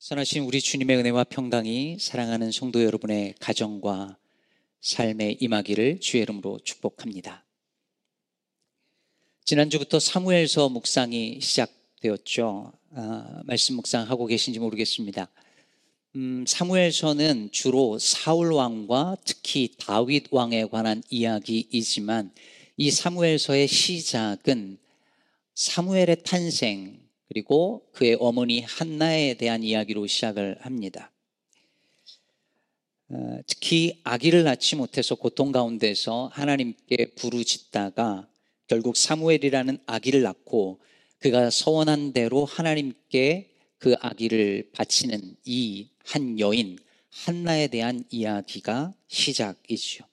선하신 우리 주님의 은혜와 평강이 사랑하는 성도 여러분의 가정과 삶에 임하기를 주의 이름으로 축복합니다. 지난주부터 사무엘서 묵상이 시작되었죠. 아, 말씀 묵상하고 계신지 모르겠습니다. 음, 사무엘서는 주로 사울 왕과 특히 다윗 왕에 관한 이야기이지만 이 사무엘서의 시작은 사무엘의 탄생 그리고 그의 어머니 한나에 대한 이야기로 시작을 합니다. 어, 특히 아기를 낳지 못해서 고통 가운데서 하나님께 부르짖다가 결국 사무엘이라는 아기를 낳고 그가 서원한 대로 하나님께 그 아기를 바치는 이 한 여인 한나에 대한 이야기가 시작이죠.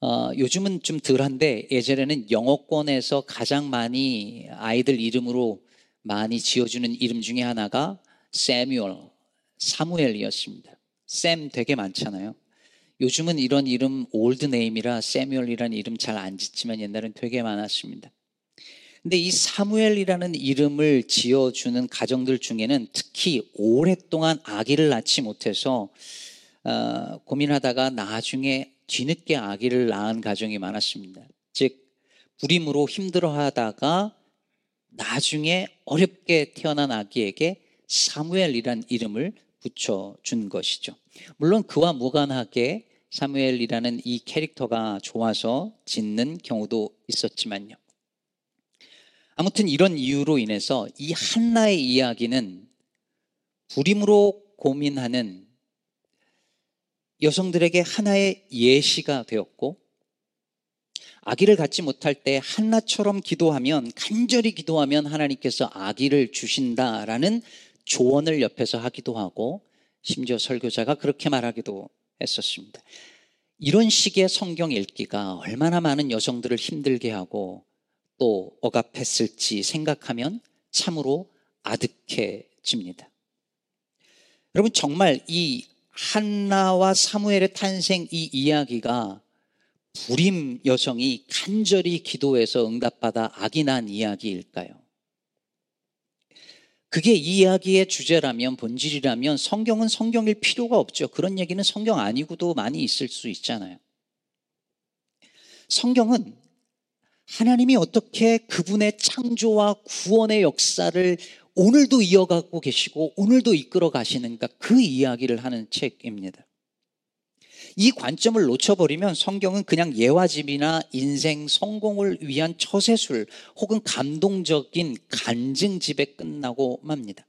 어, 요즘은 좀 덜한데 예전에는 영어권에서 가장 많이 아이들 이름으로 많이 지어주는 이름 중에 하나가 세뮤얼, 사무엘이었습니다. 샘 되게 많잖아요. 요즘은 이런 이름 old name이라 세뮤얼이라는 이름 잘 안 짓지만 옛날엔 되게 많았습니다. 근데 이 사무엘이라는 이름을 지어주는 가정들 중에는 특히 오랫동안 아기를 낳지 못해서 어, 고민하다가 나중에 뒤늦게 아기를 낳은 가정이 많았습니다. 즉 불임으로 힘들어하다가 나중에 어렵게 태어난 아기에게 사무엘이란 이름을 붙여준 것이죠. 물론 그와 무관하게 사무엘이라는 이 캐릭터가 좋아서 짓는 경우도 있었지만요. 아무튼 이런 이유로 인해서 이 한나의 이야기는 불임으로 고민하는 여성들에게 하나의 예시가 되었고 아기를 갖지 못할 때 한나처럼 기도하면 간절히 기도하면 하나님께서 아기를 주신다라는 조언을 옆에서 하기도 하고 심지어 설교자가 그렇게 말하기도 했었습니다. 이런 식의 성경 읽기가 얼마나 많은 여성들을 힘들게 하고 또 억압했을지 생각하면 참으로 아득해집니다. 여러분 정말 이 한나와 사무엘의 탄생 이 이야기가 불임 여성이 간절히 기도해서 응답받아 악이 난 이야기일까요? 그게 이 이야기의 주제라면 본질이라면 성경은 성경일 필요가 없죠. 그런 얘기는 성경 아니고도 많이 있을 수 있잖아요. 성경은 하나님이 어떻게 그분의 창조와 구원의 역사를 오늘도 이어가고 계시고 오늘도 이끌어 가시는가 그 이야기를 하는 책입니다. 이 관점을 놓쳐버리면 성경은 그냥 예화집이나 인생 성공을 위한 처세술 혹은 감동적인 간증집에 끝나고 맙니다.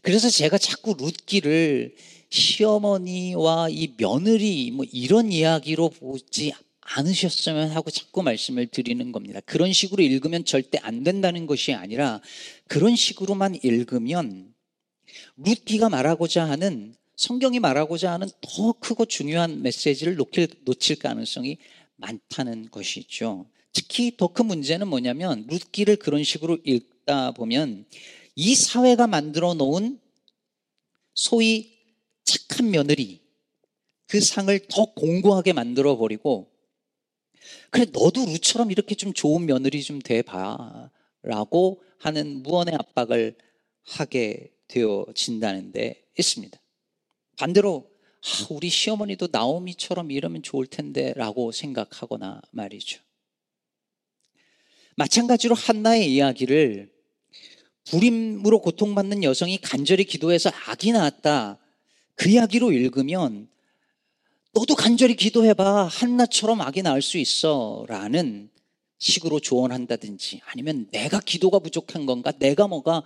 그래서 제가 자꾸 룻기를 시어머니와 이 며느리 뭐 이런 이야기로 보지 않으셨으면 하고 자꾸 말씀을 드리는 겁니다. 그런 식으로 읽으면 절대 안 된다는 것이 아니라 그런 식으로만 읽으면 룻기가 말하고자 하는 성경이 말하고자 하는 더 크고 중요한 메시지를 놓칠, 놓칠 가능성이 많다는 것이죠. 특히 더 큰 문제는 뭐냐면 룻기를 그런 식으로 읽다 보면 이 사회가 만들어 놓은 소위 착한 며느리 그 상을 더 공고하게 만들어 버리고 그래 너도 루처럼 이렇게 좀 좋은 며느리 좀 돼봐라고 하는 무언의 압박을 하게 되어진다는 데 있습니다. 반대로 아, 우리 시어머니도 나오미처럼 이러면 좋을 텐데라고 생각하거나 말이죠. 마찬가지로 한나의 이야기를 불임으로 고통받는 여성이 간절히 기도해서 악이 나왔다. 그 이야기로 읽으면 너도 간절히 기도해봐. 한나처럼 악이 나을 수 있어. 라는 식으로 조언한다든지 아니면 내가 기도가 부족한 건가? 내가 뭐가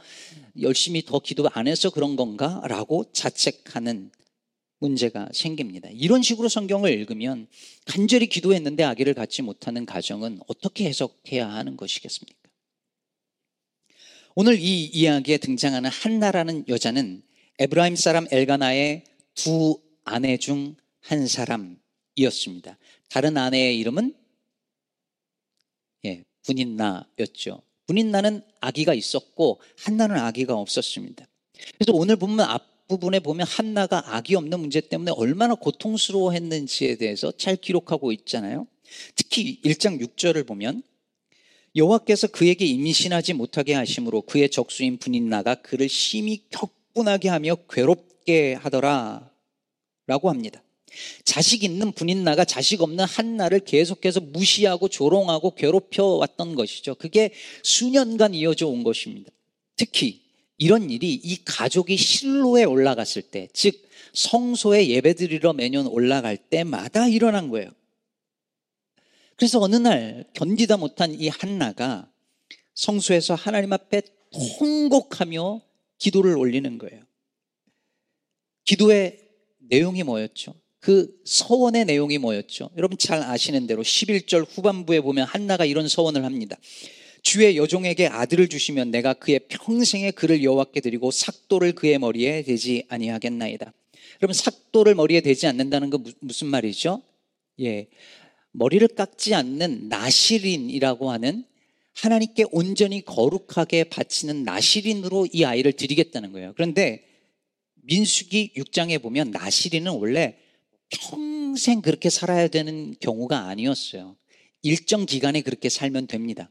열심히 더 기도 안 해서 그런 건가? 라고 자책하는 문제가 생깁니다. 이런 식으로 성경을 읽으면 간절히 기도했는데 아기를 갖지 못하는 가정은 어떻게 해석해야 하는 것이겠습니까? 오늘 이 이야기에 등장하는 한나라는 여자는 에브라임 사람 엘가나의 두 아내 중 한 사람이었습니다. 다른 아내의 이름은 예, 분인나였죠. 분인나는 아기가 있었고 한나는 아기가 없었습니다. 그래서 오늘 보면 앞부분에 보면 한나가 아기 없는 문제 때문에 얼마나 고통스러워했는지에 대해서 잘 기록하고 있잖아요. 특히 1장 6절을 보면 여호와께서 그에게 임신하지 못하게 하심으로 그의 적수인 분인나가 그를 심히 격분하게 하며 괴롭게 하더라 라고 합니다. 자식 있는 분인나가 자식 없는 한나를 계속해서 무시하고 조롱하고 괴롭혀 왔던 것이죠. 그게 수년간 이어져 온 것입니다. 특히 이런 일이 이 가족이 실로에 올라갔을 때, 즉 성소에 예배드리러 매년 올라갈 때마다 일어난 거예요. 그래서 어느 날 견디다 못한 이 한나가 성소에서 하나님 앞에 통곡하며 기도를 올리는 거예요. 기도의 내용이 뭐였죠? 그 서원의 내용이 뭐였죠? 여러분 잘 아시는 대로 11절 후반부에 보면 한나가 이런 서원을 합니다. 주의 여종에게 아들을 주시면 내가 그의 평생에 그를 여호와께 드리고 삭도를 그의 머리에 대지 아니하겠나이다. 여러분 삭도를 머리에 대지 않는다는 건 무슨 말이죠? 예. 머리를 깎지 않는 나시린이라고 하는 하나님께 온전히 거룩하게 바치는 나시린으로 이 아이를 드리겠다는 거예요. 그런데 민수기 6장에 보면 나시린은 원래 평생 그렇게 살아야 되는 경우가 아니었어요. 일정 기간에 그렇게 살면 됩니다.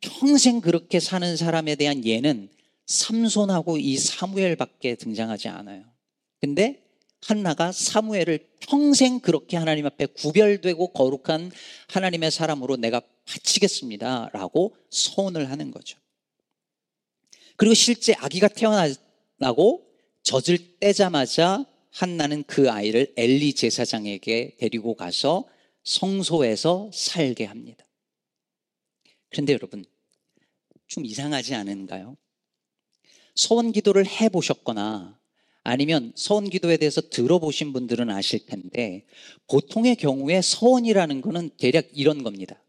평생 그렇게 사는 사람에 대한 예는 삼손하고 이 사무엘밖에 등장하지 않아요. 근데 한나가 사무엘을 평생 그렇게 하나님 앞에 구별되고 거룩한 하나님의 사람으로 내가 바치겠습니다. 라고 소원을 하는 거죠. 그리고 실제 아기가 태어나고 젖을 떼자마자 한나는 그 아이를 엘리 제사장에게 데리고 가서 성소에서 살게 합니다. 그런데 여러분, 좀 이상하지 않은가요? 소원 기도를 해 보셨거나 아니면 서원 기도에 대해서 들어보신 분들은 아실 텐데 보통의 경우에 서원이라는 것은 대략 이런 겁니다.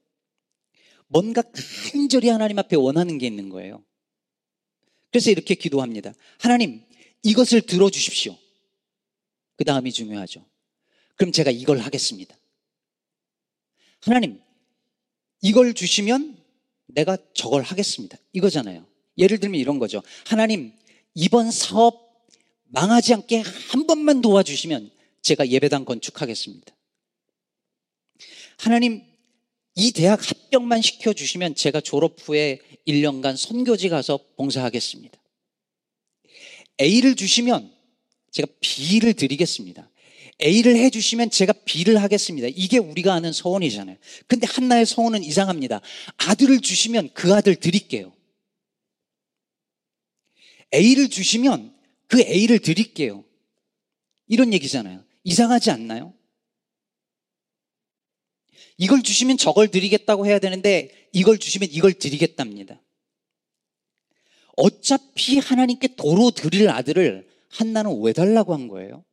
뭔가 간절히 하나님 앞에 원하는 게 있는 거예요. 그래서 이렇게 기도합니다. 하나님, 이것을 들어주십시오. 그 다음이 중요하죠. 그럼 제가 이걸 하겠습니다. 하나님, 이걸 주시면 내가 저걸 하겠습니다. 이거잖아요. 예를 들면 이런 거죠. 하나님, 이번 사업 망하지 않게 한 번만 도와주시면 제가 예배당 건축하겠습니다. 하나님, 이 대학 합격만 시켜주시면 제가 졸업 후에 1년간 선교지 가서 봉사하겠습니다. A를 주시면 제가 B를 드리겠습니다. A를 해주시면 제가 B를 하겠습니다. 이게 우리가 아는 서원이잖아요. 근데 한나의 서원은 이상합니다. 아들을 주시면 그 아들 드릴게요. A를 주시면 그 A를 드릴게요. 이런 얘기잖아요. 이상하지 않나요? 이걸 주시면 저걸 드리겠다고 해야 되는데 이걸 주시면 이걸 드리겠답니다. 어차피 하나님께 도로 드릴 아들을 한나는 왜 달라고 한 거예요?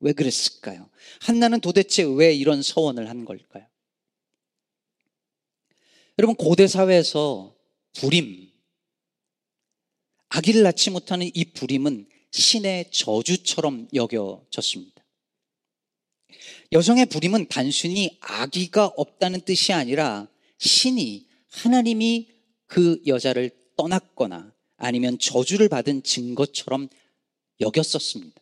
왜 그랬을까요? 한나는 도대체 왜 이런 서원을 한 걸까요? 여러분 고대 사회에서 불임, 아기를 낳지 못하는 이 불임은 신의 저주처럼 여겨졌습니다. 여성의 불임은 단순히 아기가 없다는 뜻이 아니라 신이 하나님이 그 여자를 떠났거나 아니면 저주를 받은 증거처럼 여겼었습니다.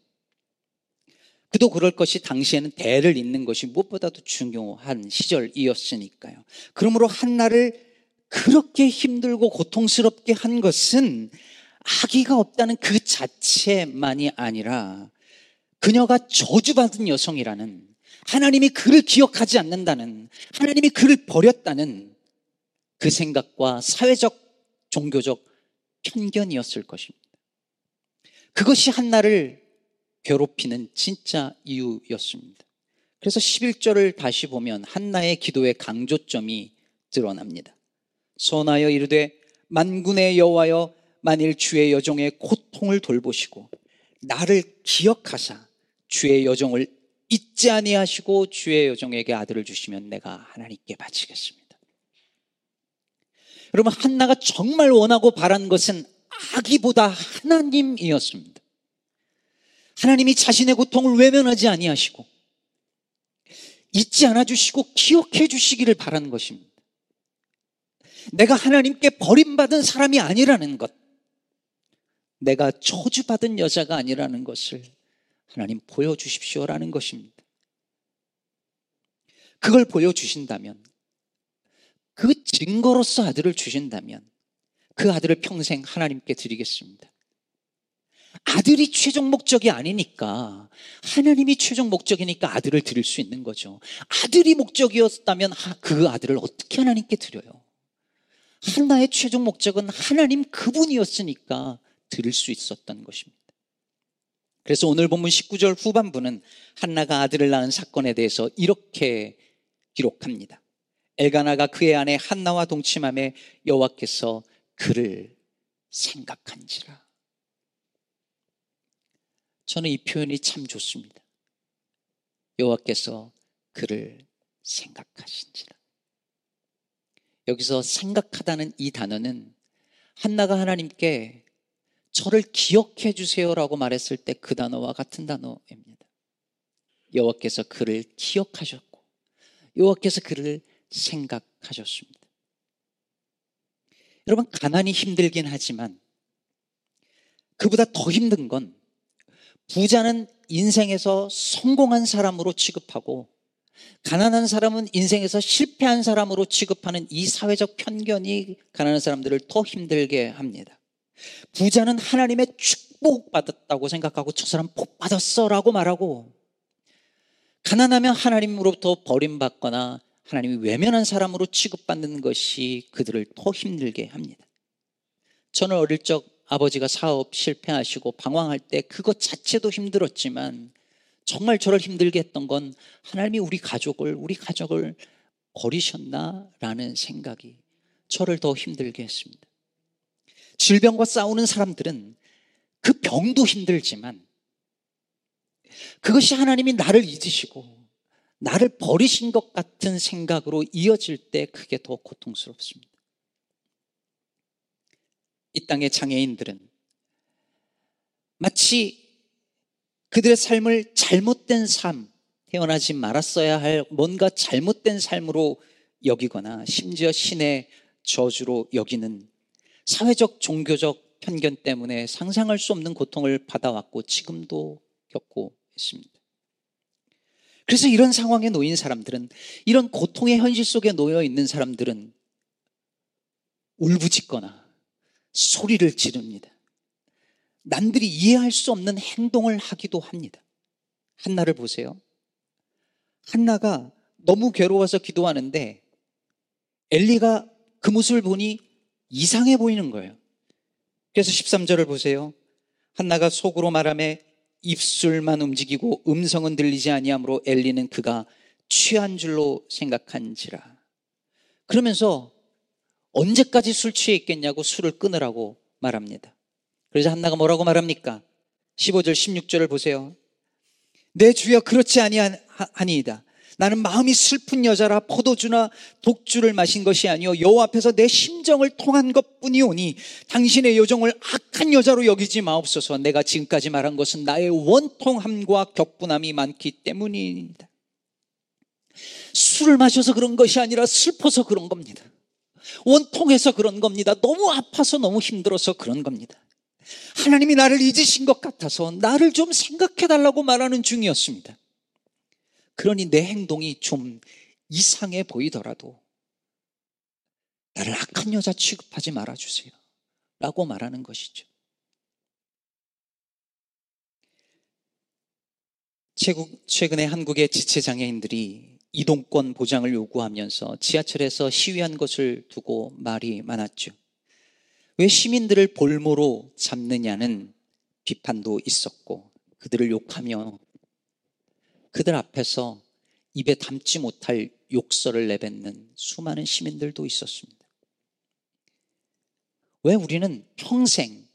그도 그럴 것이 당시에는 대를 잇는 것이 무엇보다도 중요한 시절이었으니까요. 그러므로 한나를 그렇게 힘들고 고통스럽게 한 것은 아기가 없다는 그 자체만이 아니라 그녀가 저주받은 여성이라는 하나님이 그를 기억하지 않는다는 하나님이 그를 버렸다는 그 생각과 사회적 종교적 편견이었을 것입니다. 그것이 한나를 괴롭히는 진짜 이유였습니다. 그래서 11절을 다시 보면 한나의 기도의 강조점이 드러납니다. 선하여 이르되 만군의 여호와여 만일 주의 여종의 고통을 돌보시고 나를 기억하사 주의 여종을 잊지 아니하시고 주의 여종에게 아들을 주시면 내가 하나님께 바치겠습니다. 여러분 한나가 정말 원하고 바란 것은 아기보다 하나님이었습니다. 하나님이 자신의 고통을 외면하지 아니하시고 잊지 않아 주시고 기억해 주시기를 바라는 것입니다. 내가 하나님께 버림받은 사람이 아니라는 것. 내가 저주받은 여자가 아니라는 것을 하나님 보여주십시오라는 것입니다. 그걸 보여주신다면 그 증거로서 아들을 주신다면 그 아들을 평생 하나님께 드리겠습니다. 아들이 최종 목적이 아니니까 하나님이 최종 목적이니까 아들을 드릴 수 있는 거죠. 아들이 목적이었다면 그 아들을 어떻게 하나님께 드려요? 한나의 최종 목적은 하나님 그분이었으니까 드릴 수 있었던 것입니다. 그래서 오늘 본문 19절 후반부는 한나가 아들을 낳은 사건에 대해서 이렇게 기록합니다. 엘가나가 그의 아내 한나와 동침함에 여호와께서 그를 생각한지라. 저는 이 표현이 참 좋습니다. 여호와께서 그를 생각하신지라. 여기서 생각하다는 이 단어는 한나가 하나님께 저를 기억해 주세요라고 말했을 때 그 단어와 같은 단어입니다. 여호와께서 그를 기억하셨고 여호와께서 그를 생각하셨습니다. 여러분 가난이 힘들긴 하지만 그보다 더 힘든 건 부자는 인생에서 성공한 사람으로 취급하고 가난한 사람은 인생에서 실패한 사람으로 취급하는 이 사회적 편견이 가난한 사람들을 더 힘들게 합니다. 부자는 하나님의 축복받았다고 생각하고 저 사람 복 받았어 라고 말하고 가난하면 하나님으로부터 버림받거나 하나님이 외면한 사람으로 취급받는 것이 그들을 더 힘들게 합니다. 저는 어릴 적 아버지가 사업 실패하시고 방황할 때 그것 자체도 힘들었지만 정말 저를 힘들게 했던 건 하나님이 우리 가족을, 우리 가족을 버리셨나라는 생각이 저를 더 힘들게 했습니다. 질병과 싸우는 사람들은 그 병도 힘들지만 그것이 하나님이 나를 잊으시고 나를 버리신 것 같은 생각으로 이어질 때 그게 더 고통스럽습니다. 이 땅의 장애인들은 마치 그들의 삶을 잘못된 삶, 태어나지 말았어야 할 뭔가 잘못된 삶으로 여기거나 심지어 신의 저주로 여기는 사회적 종교적 편견 때문에 상상할 수 없는 고통을 받아왔고 지금도 겪고 있습니다. 그래서 이런 상황에 놓인 사람들은 이런 고통의 현실 속에 놓여 있는 사람들은 울부짖거나 소리를 지릅니다. 남들이 이해할 수 없는 행동을 하기도 합니다. 한나를 보세요. 한나가 너무 괴로워서 기도하는데 엘리가 그 모습을 보니 이상해 보이는 거예요. 그래서 13절을 보세요. 한나가 속으로 말하며 입술만 움직이고 음성은 들리지 아니하므로 엘리는 그가 취한 줄로 생각한지라. 그러면서 언제까지 술 취해 있겠냐고 술을 끊으라고 말합니다. 그래서 한나가 뭐라고 말합니까? 15절, 16절을 보세요. 내 주여 그렇지 아니하니이다. 나는 마음이 슬픈 여자라 포도주나 독주를 마신 것이 아니요 여호와 앞에서 내 심정을 통한 것뿐이오니 당신의 요정을 악한 여자로 여기지 마옵소서. 내가 지금까지 말한 것은 나의 원통함과 격분함이 많기 때문입니다. 술을 마셔서 그런 것이 아니라 슬퍼서 그런 겁니다. 원통해서 그런 겁니다. 너무 아파서 너무 힘들어서 그런 겁니다. 하나님이 나를 잊으신 것 같아서 나를 좀 생각해 달라고 말하는 중이었습니다. 그러니 내 행동이 좀 이상해 보이더라도 나를 악한 여자 취급하지 말아주세요. 라고 말하는 것이죠. 최근에 한국의 지체장애인들이 이동권 보장을 요구하면서 지하철에서 시위한 것을 두고 말이 많았죠. 왜 시민들을 볼모로 잡느냐는 비판도 있었고 그들을 욕하며 그들 앞에서 입에 담지 못할 욕설을 내뱉는 수많은 시민들도 있었습니다. 왜 우리는 평생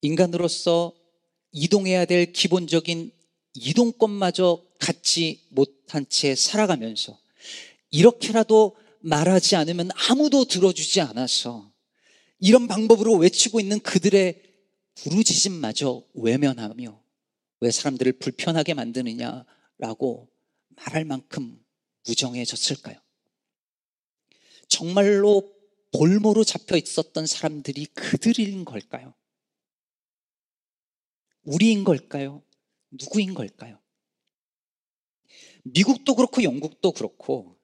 인간으로서 이동해야 될 기본적인 이동권마저 갖지 못한 채 살아가면서 이렇게라도 말하지 않으면 아무도 들어주지 않아서 이런 방법으로 외치고 있는 그들의 부르짖음마저 외면하며 왜 사람들을 불편하게 만드느냐 라고 말할 만큼 무정해졌을까요? 정말로 볼모로 잡혀 있었던 사람들이 그들인 걸까요? 우리인 걸까요? 누구인 걸까요? 미국도 그렇고 영국도 그렇고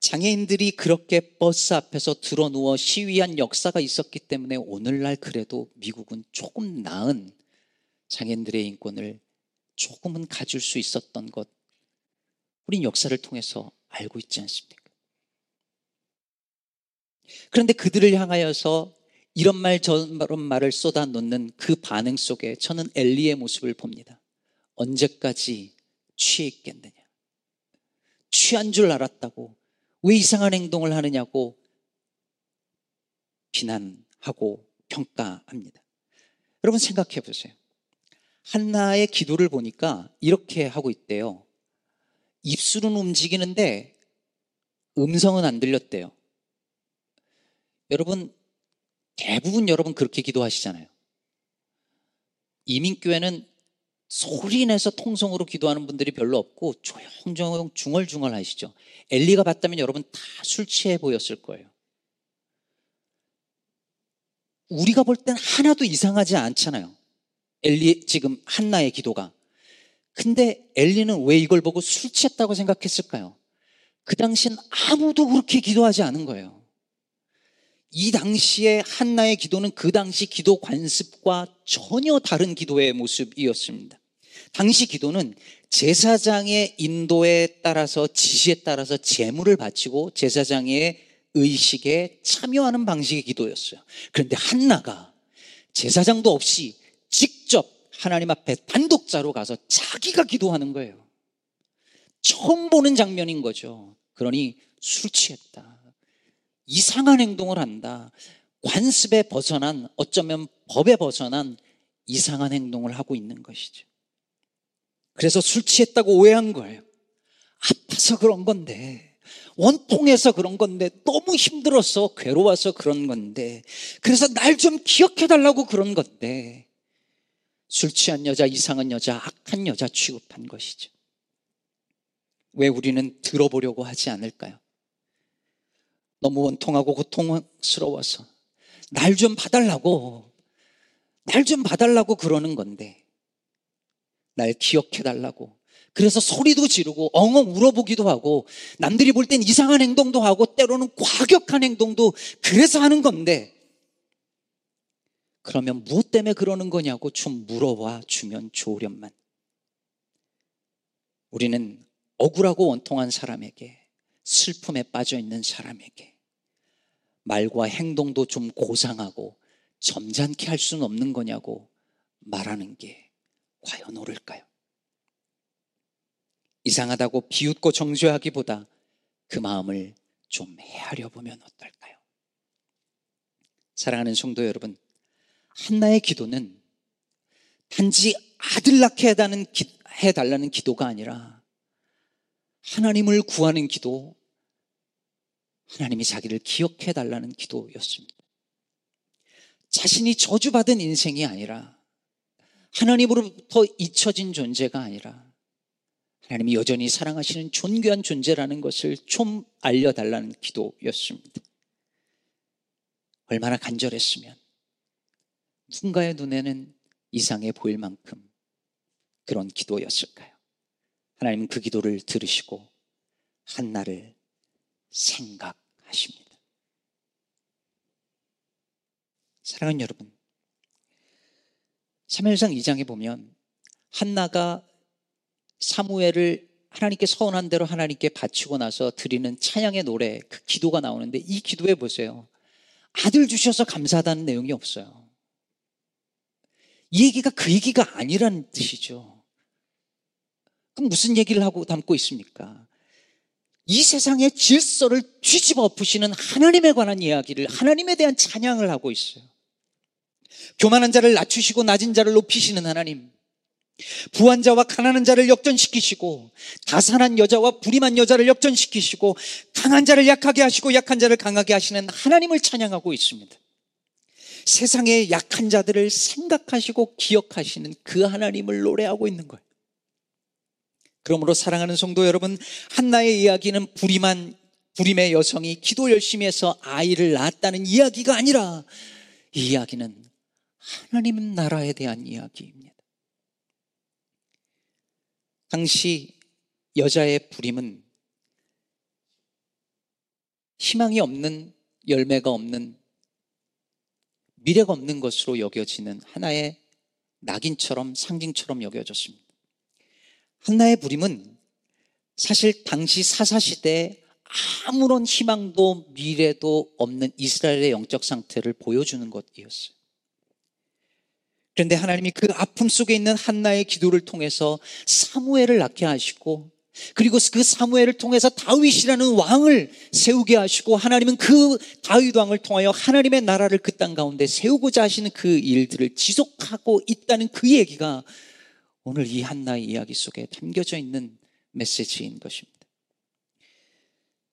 장애인들이 그렇게 버스 앞에서 드러누워 시위한 역사가 있었기 때문에 오늘날 그래도 미국은 조금 나은 장애인들의 인권을 조금은 가질 수 있었던 것, 우린 역사를 통해서 알고 있지 않습니까? 그런데 그들을 향하여서 이런 말 저런 말을 쏟아놓는 그 반응 속에 저는 엘리의 모습을 봅니다. 언제까지 취해 있겠느냐? 취한 줄 알았다고 왜 이상한 행동을 하느냐고 비난하고 평가합니다. 여러분 생각해 보세요. 한나의 기도를 보니까 이렇게 하고 있대요. 입술은 움직이는데 음성은 안 들렸대요. 여러분, 대부분 여러분 그렇게 기도하시잖아요. 이민교회는 소리 내서 통성으로 기도하는 분들이 별로 없고 조용조용 중얼중얼 하시죠. 엘리가 봤다면 여러분 다 술 취해 보였을 거예요. 우리가 볼 땐 하나도 이상하지 않잖아요. 엘리 지금 한나의 기도가. 근데 엘리는 왜 이걸 보고 술 취했다고 생각했을까요? 그 당시엔 아무도 그렇게 기도하지 않은 거예요. 이 당시에 한나의 기도는 그 당시 기도 관습과 전혀 다른 기도의 모습이었습니다. 당시 기도는 제사장의 인도에 따라서 지시에 따라서 재물을 바치고 제사장의 의식에 참여하는 방식의 기도였어요. 그런데 한나가 제사장도 없이 직접 하나님 앞에 단독자로 가서 자기가 기도하는 거예요. 처음 보는 장면인 거죠. 그러니 술 취했다. 이상한 행동을 한다. 관습에 벗어난 어쩌면 법에 벗어난 이상한 행동을 하고 있는 것이죠. 그래서 술 취했다고 오해한 거예요. 아파서 그런 건데, 원통해서 그런 건데, 너무 힘들어서 괴로워서 그런 건데, 그래서 날 좀 기억해 달라고 그런 건데, 술 취한 여자, 이상한 여자, 악한 여자 취급한 것이죠. 왜 우리는 들어보려고 하지 않을까요? 너무 원통하고 고통스러워서 날 좀 봐달라고 날 좀 봐달라고 그러는 건데 날 기억해 달라고 그래서 소리도 지르고 엉엉 울어보기도 하고 남들이 볼 땐 이상한 행동도 하고 때로는 과격한 행동도 그래서 하는 건데 그러면 무엇 때문에 그러는 거냐고 좀 물어봐 주면 좋으련만 우리는 억울하고 원통한 사람에게 슬픔에 빠져 있는 사람에게 말과 행동도 좀 고상하고 점잖게 할 수는 없는 거냐고 말하는 게 과연 옳을까요? 이상하다고 비웃고 정죄하기보다 그 마음을 좀 헤아려 보면 어떨까요? 사랑하는 성도 여러분, 한나의 기도는 단지 아들 낳게 해달라는 기도가 아니라 하나님을 구하는 기도, 하나님이 자기를 기억해 달라는 기도였습니다. 자신이 저주받은 인생이 아니라 하나님으로부터 잊혀진 존재가 아니라 하나님이 여전히 사랑하시는 존귀한 존재라는 것을 좀 알려달라는 기도였습니다. 얼마나 간절했으면 누군가의 눈에는 이상해 보일 만큼 그런 기도였을까요? 하나님은 그 기도를 들으시고 한나를 생각하십니다. 사랑하는 여러분, 3일상 2장에 보면 한나가 사무엘을 하나님께 서운한 대로 하나님께 바치고 나서 드리는 찬양의 노래, 그 기도가 나오는데 이 기도에 보세요. 아들 주셔서 감사하다는 내용이 없어요. 이 얘기가 그 얘기가 아니라는 뜻이죠. 그럼 무슨 얘기를 하고 담고 있습니까? 이 세상의 질서를 뒤집어 엎으시는 하나님에 관한 이야기를 하나님에 대한 찬양을 하고 있어요. 교만한 자를 낮추시고 낮은 자를 높이시는 하나님. 부한 자와 가난한 자를 역전시키시고 다산한 여자와 불임한 여자를 역전시키시고 강한 자를 약하게 하시고 약한 자를 강하게 하시는 하나님을 찬양하고 있습니다. 세상의 약한 자들을 생각하시고 기억하시는 그 하나님을 노래하고 있는 거예요. 그러므로 사랑하는 성도 여러분, 한나의 이야기는 불임한 불임의 여성이 기도 열심히 해서 아이를 낳았다는 이야기가 아니라 이 이야기는 하나님 나라에 대한 이야기입니다. 당시 여자의 불임은 희망이 없는 열매가 없는 미래가 없는 것으로 여겨지는 하나의 낙인처럼 상징처럼 여겨졌습니다. 한나의 부림은 사실 당시 사사시대에 아무런 희망도 미래도 없는 이스라엘의 영적 상태를 보여주는 것이었어요. 그런데 하나님이 그 아픔 속에 있는 한나의 기도를 통해서 사무엘을 낳게 하시고 그리고 그 사무엘을 통해서 다윗이라는 왕을 세우게 하시고 하나님은 그 다윗 왕을 통하여 하나님의 나라를 그 땅 가운데 세우고자 하시는 그 일들을 지속하고 있다는 그 얘기가 오늘 이 한나의 이야기 속에 담겨져 있는 메시지인 것입니다.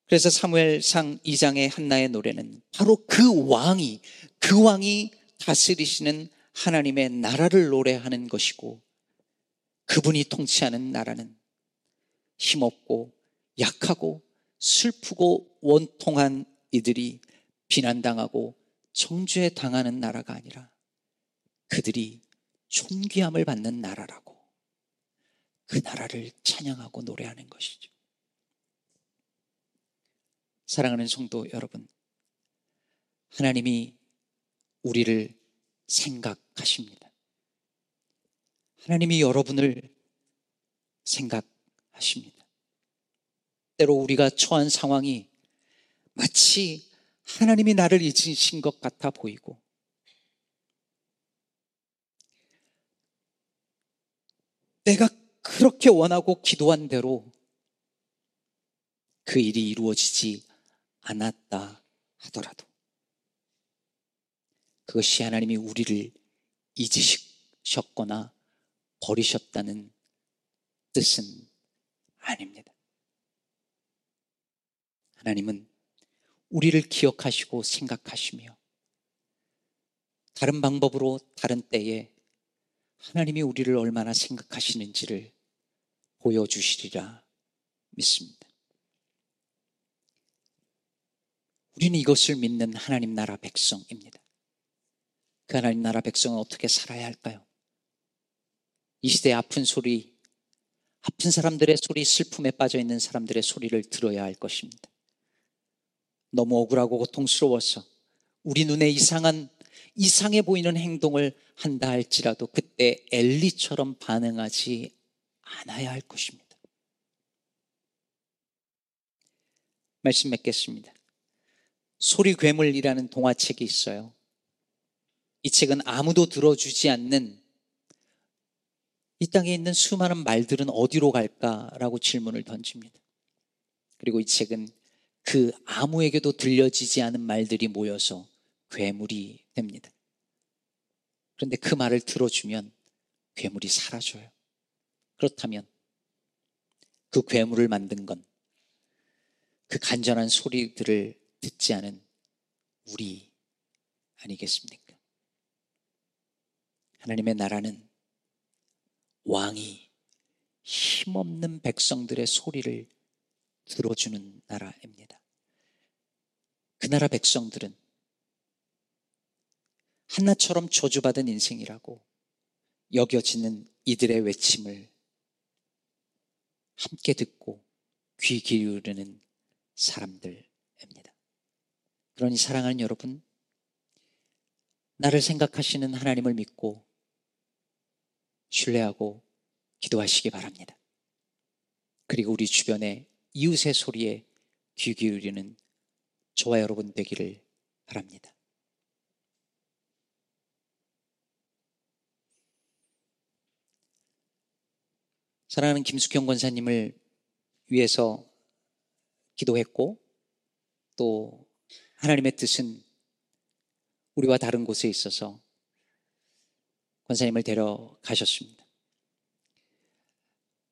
그래서 사무엘상 2장의 한나의 노래는 바로 그 왕이 그 왕이 다스리시는 하나님의 나라를 노래하는 것이고 그분이 통치하는 나라는 힘없고 약하고 슬프고 원통한 이들이 비난당하고 정죄 당하는 나라가 아니라 그들이 존귀함을 받는 나라라고 그 나라를 찬양하고 노래하는 것이죠. 사랑하는 성도 여러분, 하나님이 우리를 생각하십니다. 하나님이 여러분을 생각 하십니다. 때로 우리가 처한 상황이 마치 하나님이 나를 잊으신 것 같아 보이고 내가 그렇게 원하고 기도한 대로 그 일이 이루어지지 않았다 하더라도 그것이 하나님이 우리를 잊으셨거나 버리셨다는 뜻은 아닙니다. 하나님은 우리를 기억하시고 생각하시며 다른 방법으로 다른 때에 하나님이 우리를 얼마나 생각하시는지를 보여주시리라 믿습니다. 우리는 이것을 믿는 하나님 나라 백성입니다. 그 하나님 나라 백성은 어떻게 살아야 할까요? 이 시대의 아픈 소리, 아픈 사람들의 소리, 슬픔에 빠져 있는 사람들의 소리를 들어야 할 것입니다. 너무 억울하고 고통스러워서 우리 눈에 이상한, 이상해 보이는 행동을 한다 할지라도 그때 엘리처럼 반응하지 않아야 할 것입니다. 말씀 맺겠습니다. 소리 괴물이라는 동화책이 있어요. 이 책은 아무도 들어주지 않는 이 땅에 있는 수많은 말들은 어디로 갈까라고 질문을 던집니다. 그리고 이 책은 그 아무에게도 들려지지 않은 말들이 모여서 괴물이 됩니다. 그런데 그 말을 들어주면 괴물이 사라져요. 그렇다면 그 괴물을 만든 건 그 간절한 소리들을 듣지 않은 우리 아니겠습니까? 하나님의 나라는 왕이 힘없는 백성들의 소리를 들어주는 나라입니다. 그 나라 백성들은 한나처럼 저주받은 인생이라고 여겨지는 이들의 외침을 함께 듣고 귀 기울이는 사람들입니다. 그러니 사랑하는 여러분, 나를 생각하시는 하나님을 믿고 신뢰하고 기도하시기 바랍니다. 그리고 우리 주변의 이웃의 소리에 귀 기울이는 저와 여러분 되기를 바랍니다. 사랑하는 김숙형 권사님을 위해서 기도했고 또 하나님의 뜻은 우리와 다른 곳에 있어서 권사님을 데려가셨습니다.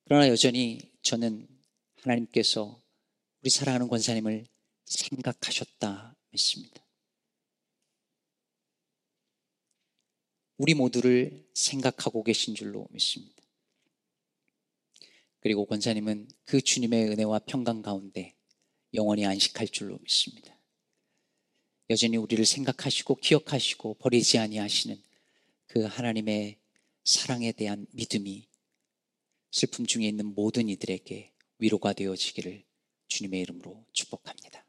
그러나 여전히 저는 하나님께서 우리 사랑하는 권사님을 생각하셨다 믿습니다. 우리 모두를 생각하고 계신 줄로 믿습니다. 그리고 권사님은 그 주님의 은혜와 평강 가운데 영원히 안식할 줄로 믿습니다. 여전히 우리를 생각하시고 기억하시고 버리지 아니하시는 그 하나님의 사랑에 대한 믿음이 슬픔 중에 있는 모든 이들에게 위로가 되어지기를 주님의 이름으로 축복합니다.